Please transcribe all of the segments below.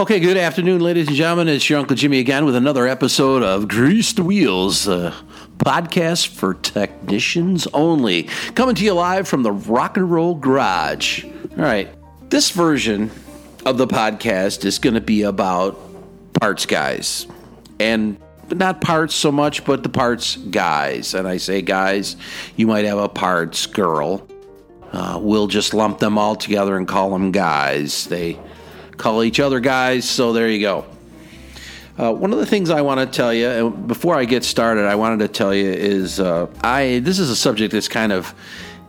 Okay, good afternoon, ladies and gentlemen. It's your Uncle Jimmy again with another episode of Grease the Wheels, podcast for technicians only. Coming to you live from the Rock and Roll Garage. All right, this version of the podcast is going to be about parts guys. And not parts so much, but the parts guys. And I say guys, you might have a parts girl. Uh, we'll just lump them all together and call them guys. They call each other guys. So there you go. Uh, one of the things I want to tell you, before I get started, I wanted to tell you is uh, I this is a subject that's kind of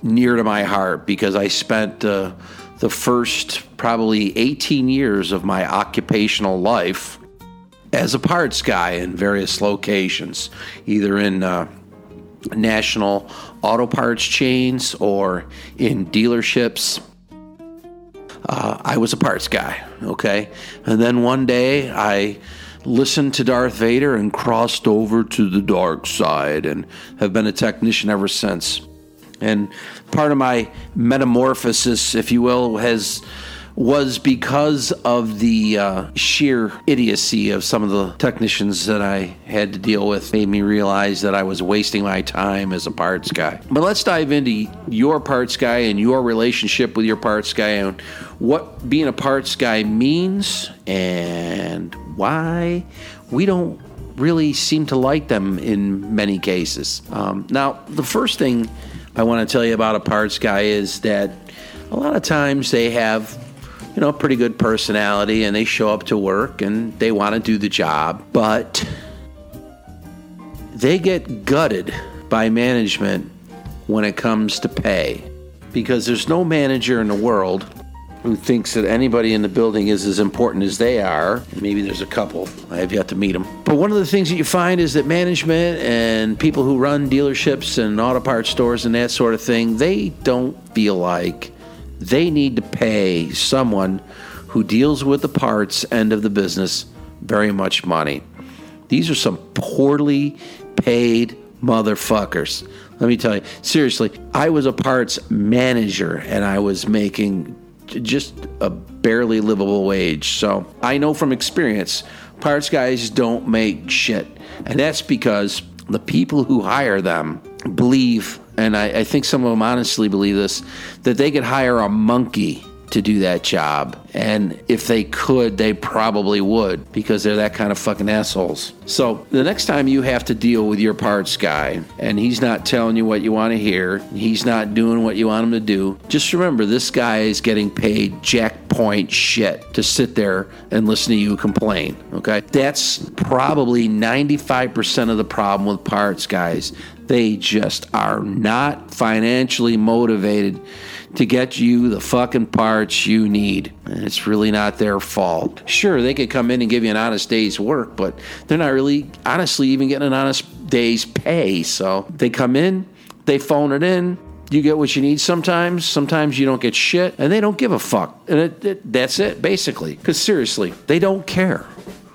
near to my heart because I spent uh, the first probably 18 years of my occupational life as a parts guy in various locations, either in uh, national auto parts chains or in dealerships uh, I was a parts guy, okay? And then one day I listened to Darth Vader and crossed over to the dark side and have been a technician ever since. And part of my metamorphosis, if you will, has was because of the uh, sheer idiocy of some of the technicians that I had to deal with, made me realize that I was wasting my time as a parts guy. But let's dive into your parts guy and your relationship with your parts guy and what being a parts guy means and why we don't really seem to like them in many cases. Um, now, the first thing I want to tell you about a parts guy is that a lot of times they have you know, pretty good personality and they show up to work and they want to do the job, but they get gutted by management when it comes to pay because there's no manager in the world who thinks that anybody in the building is as important as they are. Maybe there's a couple. I have yet to meet them. But one of the things that you find is that management and people who run dealerships and auto parts stores and that sort of thing, they don't feel like they need to pay someone who deals with the parts end of the business very much money. These are some poorly paid motherfuckers. Let me tell you, seriously, I was a parts manager and I was making just a barely livable wage. So I know from experience, parts guys don't make shit. And that's because the people who hire them believe and I, I think some of them honestly believe this, that they could hire a monkey to do that job. And if they could, they probably would because they're that kind of fucking assholes. So the next time you have to deal with your parts guy and he's not telling you what you want to hear, he's not doing what you want him to do, just remember this guy is getting paid jack point shit to sit there and listen to you complain. Okay? That's probably 95% of the problem with parts guys. They just are not financially motivated to get you the fucking parts you need. And it's really not their fault. Sure, they could come in and give you an honest day's work, but they're not really, honestly, even getting an honest day's pay. So they come in, they phone it in, you get what you need sometimes. Sometimes you don't get shit, and they don't give a fuck. And it, it, that's it, basically. Because seriously, they don't care.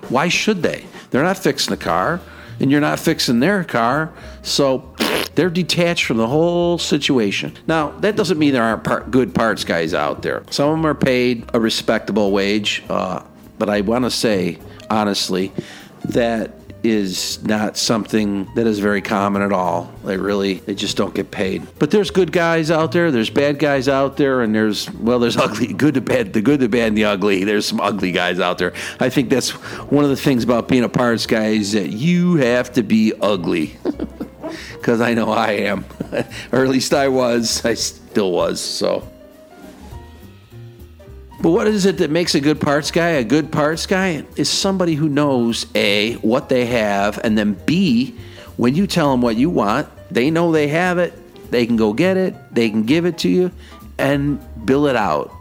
Why should they? They're not fixing the car, and you're not fixing their car. So they're detached from the whole situation. Now, that doesn't mean there aren't part, good parts guys out there. Some of them are paid a respectable wage, uh, but I want to say, honestly, that is not something that is very common at all. They really, they just don't get paid. But there's good guys out there, there's bad guys out there, and there's, well, there's ugly, good to bad, the good, the bad, and the ugly. There's some ugly guys out there. I think that's one of the things about being a parts guy is that you have to be ugly. because I know I am, or at least I was. I still was. So, but what is it that makes a good parts guy? A good parts guy is somebody who knows a what they have, and then b when you tell them what you want, they know they have it. They can go get it. They can give it to you, and bill it out.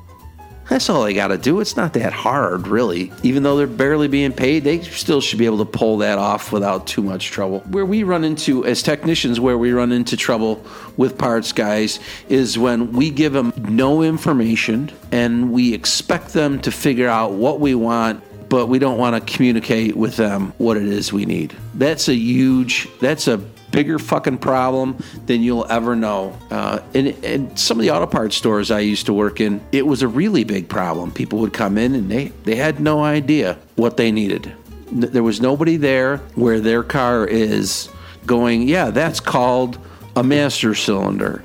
That's all they got to do. It's not that hard, really. Even though they're barely being paid, they still should be able to pull that off without too much trouble. Where we run into, as technicians, where we run into trouble with parts guys is when we give them no information and we expect them to figure out what we want but we don't want to communicate with them what it is we need. That's a huge, that's a bigger fucking problem than you'll ever know. Uh, and, and some of the auto parts stores I used to work in, it was a really big problem. People would come in and they, they had no idea what they needed. There was nobody there where their car is going, yeah, that's called a master cylinder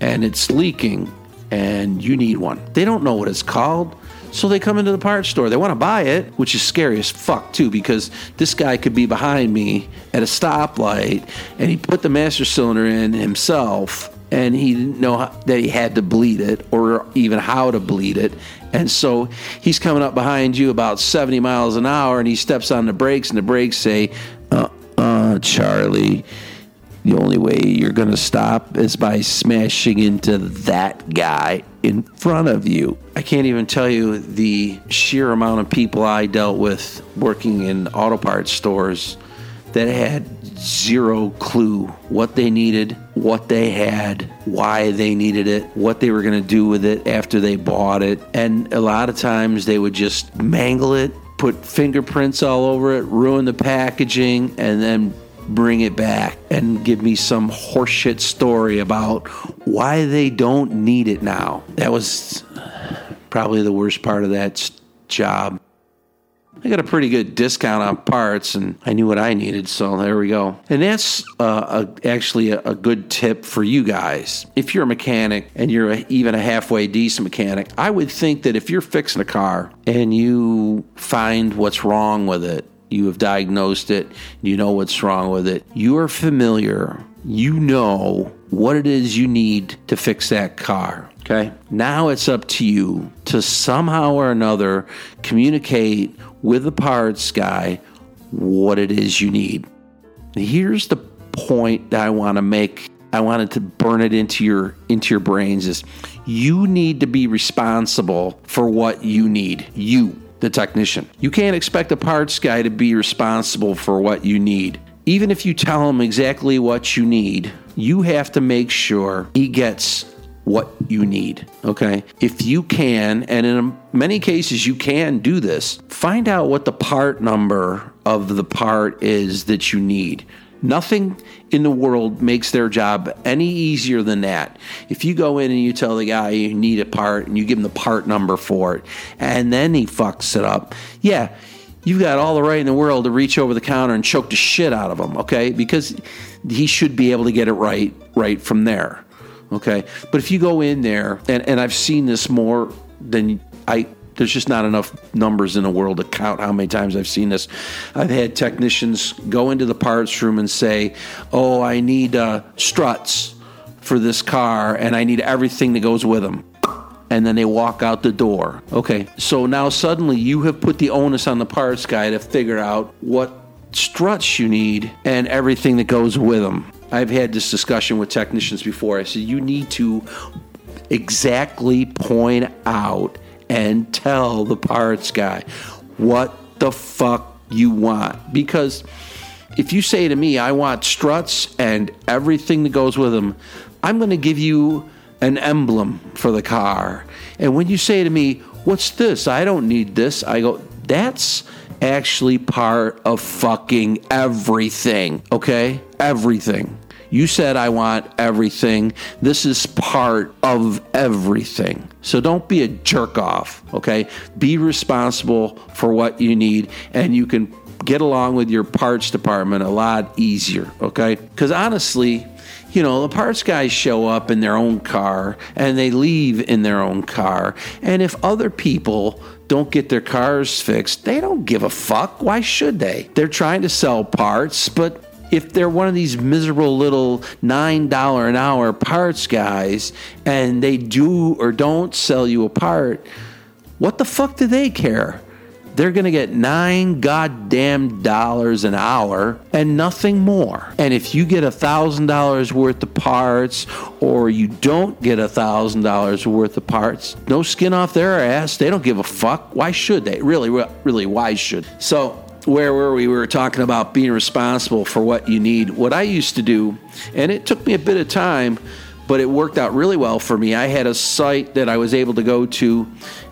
and it's leaking and you need one. They don't know what it's called. So they come into the parts store. They want to buy it, which is scary as fuck too, because this guy could be behind me at a stoplight and he put the master cylinder in himself and he didn't know that he had to bleed it or even how to bleed it. And so he's coming up behind you about 70 miles an hour and he steps on the brakes and the brakes say, uh, uh, Charlie, the only way you're going to stop is by smashing into that guy in front of you. I can't even tell you the sheer amount of people I dealt with working in auto parts stores that had zero clue what they needed, what they had, why they needed it, what they were going to do with it after they bought it. And a lot of times they would just mangle it, put fingerprints all over it, ruin the packaging, and then bring it back and give me some horseshit story about why they don't need it now. That was probably the worst part of that job. I got a pretty good discount on parts, and I knew what I needed, so there we go. And that's uh, a, actually a, a good tip for you guys. If you're a mechanic and you're a, even a halfway decent mechanic, I would think that if you're fixing a car and you find what's wrong with it, you have diagnosed it, you know what's wrong with it, you are familiar, you know what it is you need to fix that car. Okay. Now it's up to you to somehow or another communicate with the parts guy what it is you need. Here's the point that I want to make. I wanted to burn it into your into your brains is you need to be responsible for what you need. You, the technician. You can't expect a parts guy to be responsible for what you need. Even if you tell him exactly what you need, you have to make sure he gets what you need. Okay. If you can, and in many cases you can do this, find out what the part number of the part is that you need. Nothing in the world makes their job any easier than that. If you go in and you tell the guy you need a part and you give him the part number for it, and then he fucks it up, yeah, you've got all the right in the world to reach over the counter and choke the shit out of him, okay? Because he should be able to get it right right from there. Okay. But if you go in there, and, and I've seen this more than I, there's just not enough numbers in the world to count how many times I've seen this. I've had technicians go into the parts room and say, Oh, I need uh, struts for this car, and I need everything that goes with them. And then they walk out the door. Okay. So now suddenly you have put the onus on the parts guy to figure out what struts you need and everything that goes with them. I've had this discussion with technicians before. I said, you need to exactly point out and tell the parts guy what the fuck you want. Because if you say to me, I want struts and everything that goes with them, I'm going to give you an emblem for the car. And when you say to me, What's this? I don't need this. I go, That's actually part of fucking everything, okay? Everything. You said I want everything. This is part of everything. So don't be a jerk off, okay? Be responsible for what you need and you can get along with your parts department a lot easier, okay? Because honestly, you know, the parts guys show up in their own car and they leave in their own car. And if other people don't get their cars fixed, they don't give a fuck. Why should they? They're trying to sell parts, but if they're one of these miserable little $9 an hour parts guys and they do or don't sell you a part, what the fuck do they care? They're going to get nine goddamn dollars an hour and nothing more. And if you get a thousand dollars worth of parts or you don't get a thousand dollars worth of parts, no skin off their ass. They don't give a fuck. Why should they? Really, really, why should? So, where were we? We were talking about being responsible for what you need. What I used to do, and it took me a bit of time, but it worked out really well for me. I had a site that I was able to go to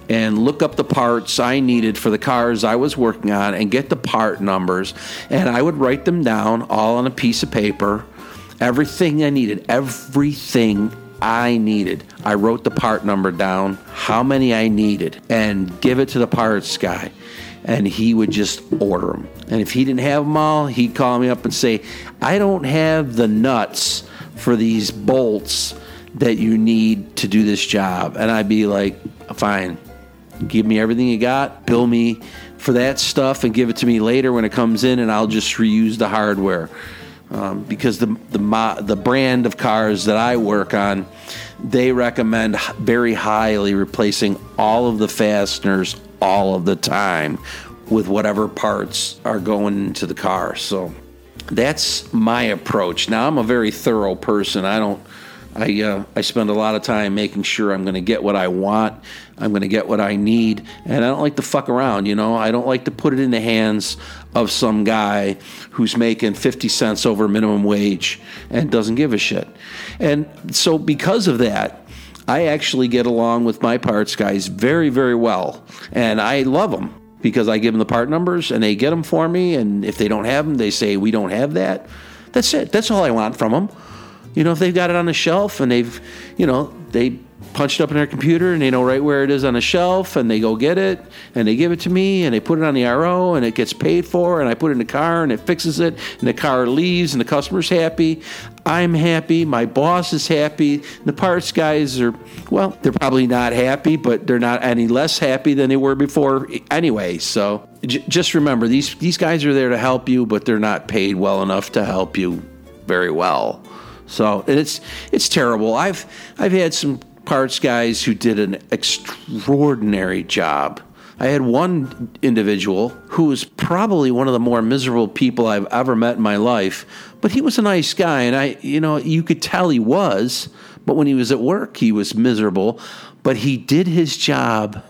and look up the parts I needed for the cars I was working on and get the part numbers. And I would write them down all on a piece of paper. everything I needed, everything I needed. I wrote the part number down, how many I needed, and give it to the parts guy. And he would just order them. And if he didn't have them all, he'd call me up and say, I don't have the nuts for these bolts that you need to do this job. And I'd be like, fine, give me everything you got, bill me for that stuff, and give it to me later when it comes in, and I'll just reuse the hardware. Um, because the the the brand of cars that I work on, they recommend very highly replacing all of the fasteners all of the time with whatever parts are going into the car. So that's my approach. Now I'm a very thorough person. I don't I uh, I spend a lot of time making sure I'm going to get what I want. I'm going to get what I need, and I don't like to fuck around. You know, I don't like to put it in the hands of some guy who's making 50 cents over minimum wage and doesn't give a shit. And so, because of that, I actually get along with my parts guys very, very well, and I love them because I give them the part numbers and they get them for me. And if they don't have them, they say we don't have that. That's it. That's all I want from them. You know, if they've got it on the shelf and they've, you know, they punched up in their computer and they know right where it is on a shelf and they go get it and they give it to me and they put it on the RO and it gets paid for and I put it in the car and it fixes it and the car leaves and the customer's happy. I'm happy. My boss is happy. The parts guys are, well, they're probably not happy, but they're not any less happy than they were before anyway. So j- just remember these, these guys are there to help you, but they're not paid well enough to help you very well. So and it's it's terrible. I've I've had some parts guys who did an extraordinary job. I had one individual who was probably one of the more miserable people I've ever met in my life, but he was a nice guy and I you know, you could tell he was, but when he was at work he was miserable, but he did his job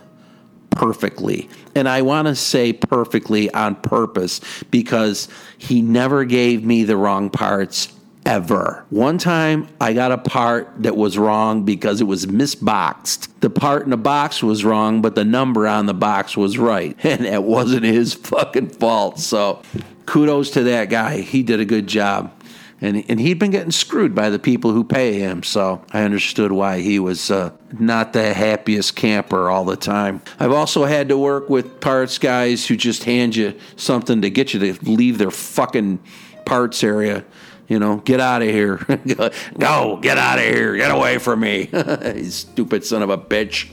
perfectly. And I want to say perfectly on purpose because he never gave me the wrong parts ever. One time I got a part that was wrong because it was misboxed. The part in the box was wrong, but the number on the box was right. And that wasn't his fucking fault. So kudos to that guy. He did a good job. And, and he'd been getting screwed by the people who pay him, so I understood why he was uh, not the happiest camper all the time. I've also had to work with parts guys who just hand you something to get you to leave their fucking parts area you know, get out of here. Go, get out of here. Get away from me. you stupid son of a bitch.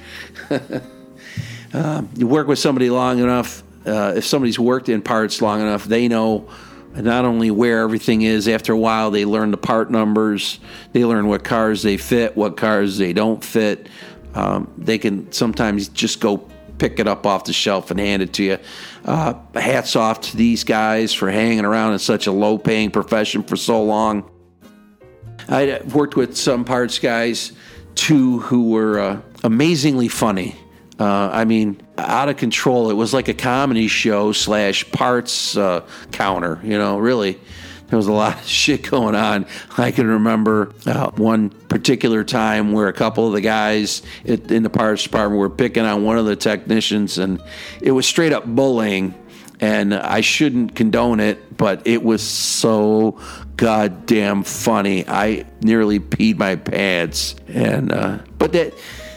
uh, you work with somebody long enough, uh, if somebody's worked in parts long enough, they know not only where everything is, after a while, they learn the part numbers, they learn what cars they fit, what cars they don't fit. Um, they can sometimes just go pick it up off the shelf and hand it to you. Uh, hats off to these guys for hanging around in such a low paying profession for so long. I worked with some parts guys too who were uh, amazingly funny. Uh, I mean, out of control. It was like a comedy show slash parts uh, counter, you know, really there was a lot of shit going on. I can remember uh, one particular time where a couple of the guys in the parts department were picking on one of the technicians, and it was straight up bullying. And I shouldn't condone it, but it was so goddamn funny. I nearly peed my pants. And uh, but that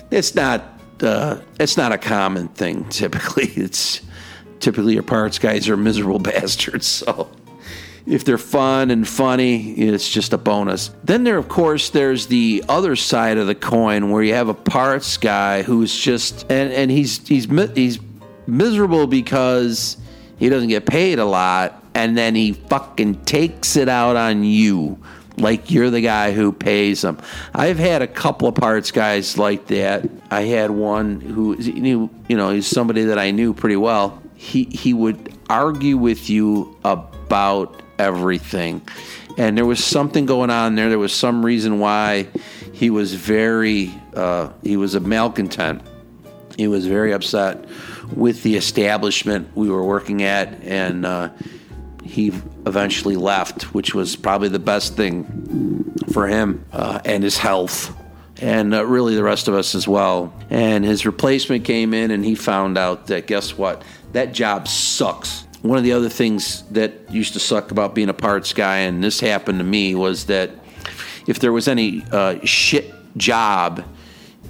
that's not uh, that's not a common thing. Typically, it's typically your parts guys are miserable bastards. So if they're fun and funny, it's just a bonus. Then there, of course, there's the other side of the coin where you have a parts guy who's just and and he's he's he's miserable because he doesn't get paid a lot, and then he fucking takes it out on you like you're the guy who pays them. I've had a couple of parts guys like that. I had one who knew, you know, he's somebody that I knew pretty well. He he would argue with you about everything. And there was something going on there. There was some reason why he was very, uh, he was a malcontent. He was very upset with the establishment we were working at, and uh, he eventually left, which was probably the best thing for him uh, and his health and uh, really the rest of us as well. And his replacement came in, and he found out that guess what? That job sucks one of the other things that used to suck about being a parts guy, and this happened to me, was that if there was any uh, shit job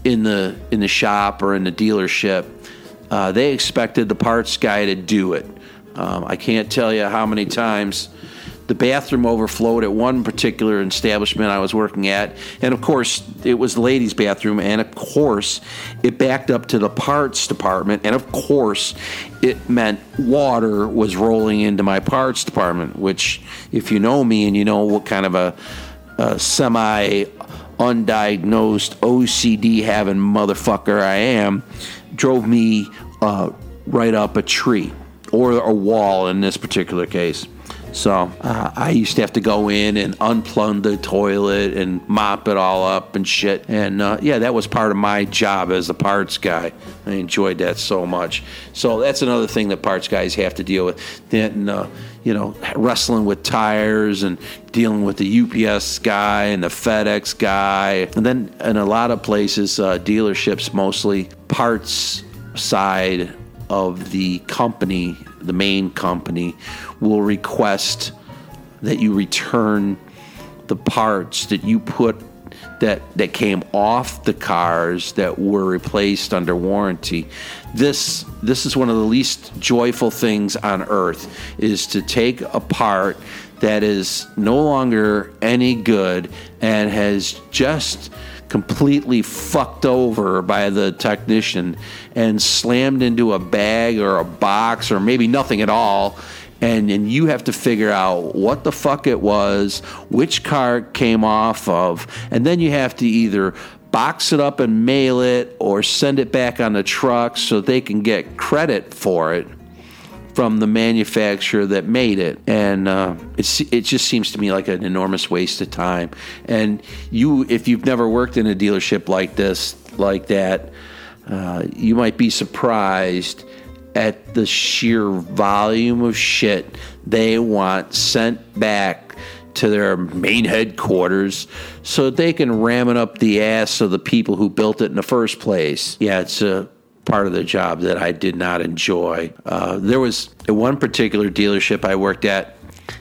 in the in the shop or in the dealership, uh, they expected the parts guy to do it. Um, I can't tell you how many times the bathroom overflowed at one particular establishment I was working at, and of course it was the ladies' bathroom, and of course it backed up to the parts department, and of course it meant water was rolling into my parts department. Which, if you know me and you know what kind of a, a semi undiagnosed OCD having motherfucker I am, drove me uh, right up a tree or a wall in this particular case. So uh, I used to have to go in and unplug the toilet and mop it all up and shit. And uh, yeah, that was part of my job as a parts guy. I enjoyed that so much. So that's another thing that parts guys have to deal with. Then, uh, you know, wrestling with tires and dealing with the UPS guy and the FedEx guy. And then in a lot of places, uh, dealerships mostly parts side of the company, the main company, will request that you return the parts that you put that that came off the cars that were replaced under warranty. This this is one of the least joyful things on earth is to take a part that is no longer any good and has just completely fucked over by the technician and slammed into a bag or a box or maybe nothing at all. And, and you have to figure out what the fuck it was, which car it came off of, and then you have to either box it up and mail it or send it back on the truck so they can get credit for it from the manufacturer that made it, and uh, it it just seems to me like an enormous waste of time. And you, if you've never worked in a dealership like this, like that, uh, you might be surprised at the sheer volume of shit they want sent back to their main headquarters so they can ram it up the ass of the people who built it in the first place. Yeah, it's a part of the job that I did not enjoy. Uh, there was one particular dealership I worked at.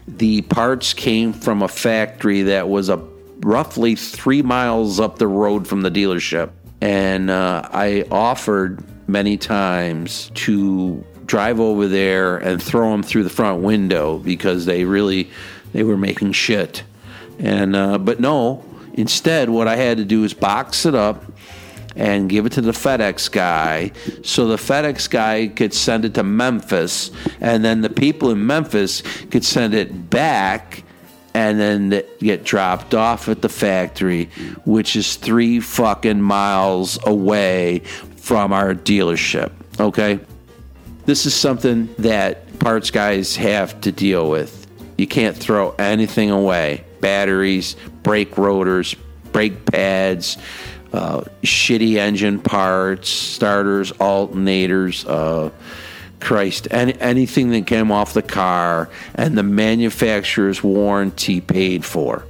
The parts came from a factory that was a roughly three miles up the road from the dealership, and uh, I offered many times to drive over there and throw them through the front window because they really they were making shit. And uh, but no, instead, what I had to do is box it up and give it to the FedEx guy so the FedEx guy could send it to Memphis and then the people in Memphis could send it back and then get dropped off at the factory, which is three fucking miles away from our dealership. Okay? This is something that parts guys have to deal with. You can't throw anything away batteries, brake rotors, brake pads, uh, shitty engine parts, starters, alternators, uh, Christ, any, anything that came off the car and the manufacturer's warranty paid for.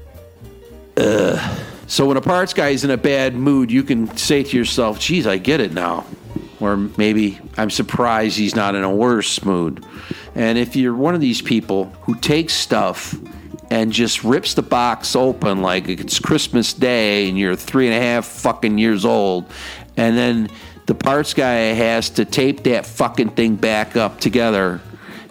Ugh. So when a parts guy is in a bad mood, you can say to yourself, geez, I get it now. Or maybe I'm surprised he's not in a worse mood. And if you're one of these people who takes stuff and just rips the box open like it's Christmas Day and you're three and a half fucking years old, and then the parts guy has to tape that fucking thing back up together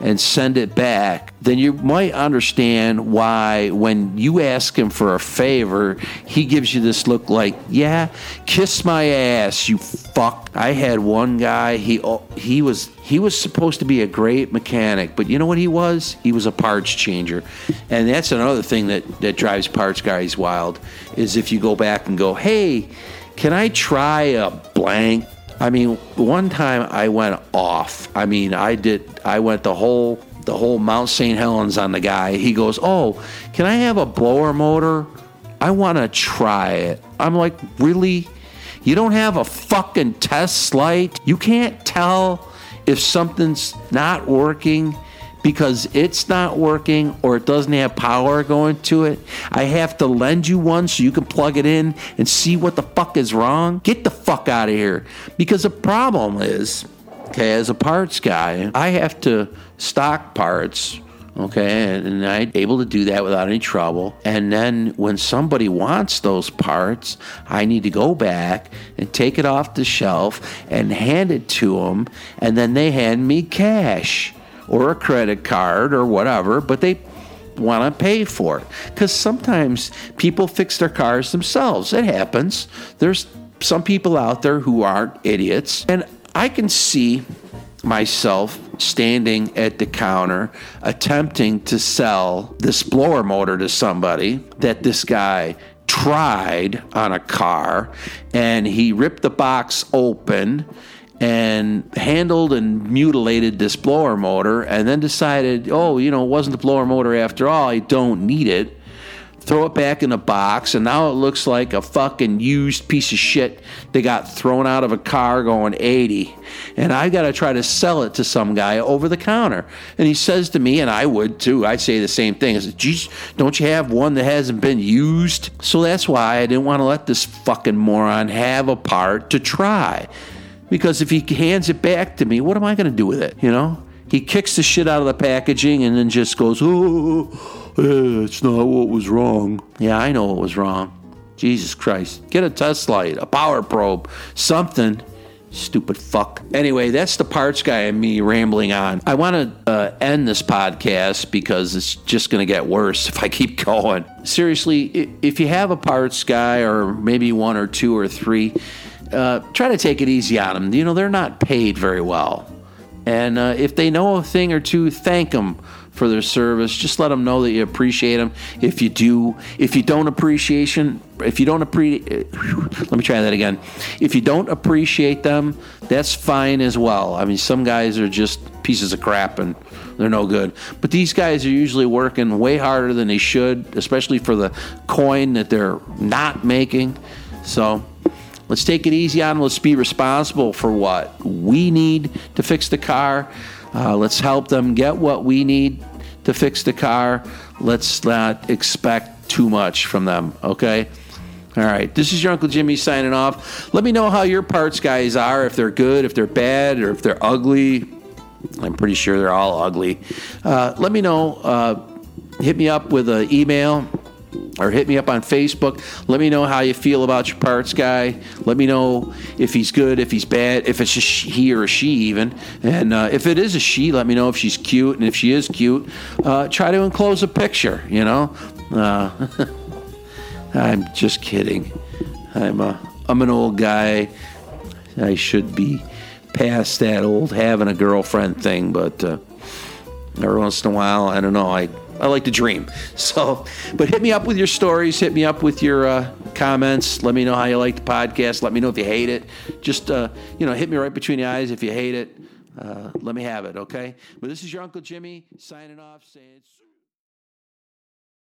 and send it back, then you might understand why when you ask him for a favor, he gives you this look like, "Yeah, kiss my ass, you fuck." I had one guy, he he was he was supposed to be a great mechanic, but you know what he was? He was a parts changer. And that's another thing that that drives parts guys wild is if you go back and go, "Hey, can I try a blank I mean, one time I went off. I mean, I did. I went the whole the whole Mount St. Helens on the guy. He goes, "Oh, can I have a blower motor? I want to try it." I'm like, "Really? You don't have a fucking test light? You can't tell if something's not working?" Because it's not working or it doesn't have power going to it. I have to lend you one so you can plug it in and see what the fuck is wrong. Get the fuck out of here. Because the problem is, okay, as a parts guy, I have to stock parts Okay, and, I'm able to do that without any trouble. And then when somebody wants those parts, I need to go back and take it off the shelf and hand it to them, and then they hand me cash or a credit card or whatever, but they want to pay for it. Because sometimes people fix their cars themselves. It happens. There's some people out there who aren't idiots. And I can see myself standing at the counter attempting to sell this blower motor to somebody that this guy tried on a car and he ripped the box open and handled and mutilated this blower motor and then decided, oh, you know, it wasn't the blower motor after all. I don't need it. Throw it back in a box, and now it looks like a fucking used piece of shit they got thrown out of a car going 80. And I got to try to sell it to some guy over the counter. And he says to me, and I would too, I'd say the same thing. I said, geez, don't you have one that hasn't been used? So that's why I didn't want to let this fucking moron have a part to try. Because if he hands it back to me, what am I going to do with it? You know? He kicks the shit out of the packaging and then just goes, oh, it's not what was wrong. Yeah, I know what was wrong. Jesus Christ. Get a test light, a power probe, something. Stupid fuck. Anyway, that's the parts guy and me rambling on. I want to uh, end this podcast because it's just going to get worse if I keep going. Seriously, if you have a parts guy or maybe one or two or three, uh, try to take it easy on them. You know, they're not paid very well. And uh, if they know a thing or two, thank them for their service. Just let them know that you appreciate them. If you do, if you don't appreciation, if you don't appreciate, let me try that again. If you don't appreciate them, that's fine as well. I mean, some guys are just pieces of crap and they're no good. But these guys are usually working way harder than they should, especially for the coin that they're not making. So Let's take it easy on. Them. Let's be responsible for what we need to fix the car. Uh, let's help them get what we need to fix the car. Let's not expect too much from them, okay? All right, this is your Uncle Jimmy signing off. Let me know how your parts guys are, if they're good, if they're bad, or if they're ugly. I'm pretty sure they're all ugly. Uh, let me know. Uh, hit me up with an email or hit me up on Facebook. Let me know how you feel about your parts guy. Let me know if he's good, if he's bad, if it's a he or she even. And uh, if it is a she, let me know if she's cute. And if she is cute, uh, try to enclose a picture, you know? Uh, I'm just kidding. I'm, a, I'm an old guy. I should be past that old having a girlfriend thing, but uh, every once in a while, I don't know, I I like to dream. So, but hit me up with your stories. Hit me up with your uh, comments. Let me know how you like the podcast. Let me know if you hate it. Just uh, you know, hit me right between the eyes if you hate it. Uh, let me have it, okay? But this is your Uncle Jimmy signing off, saying.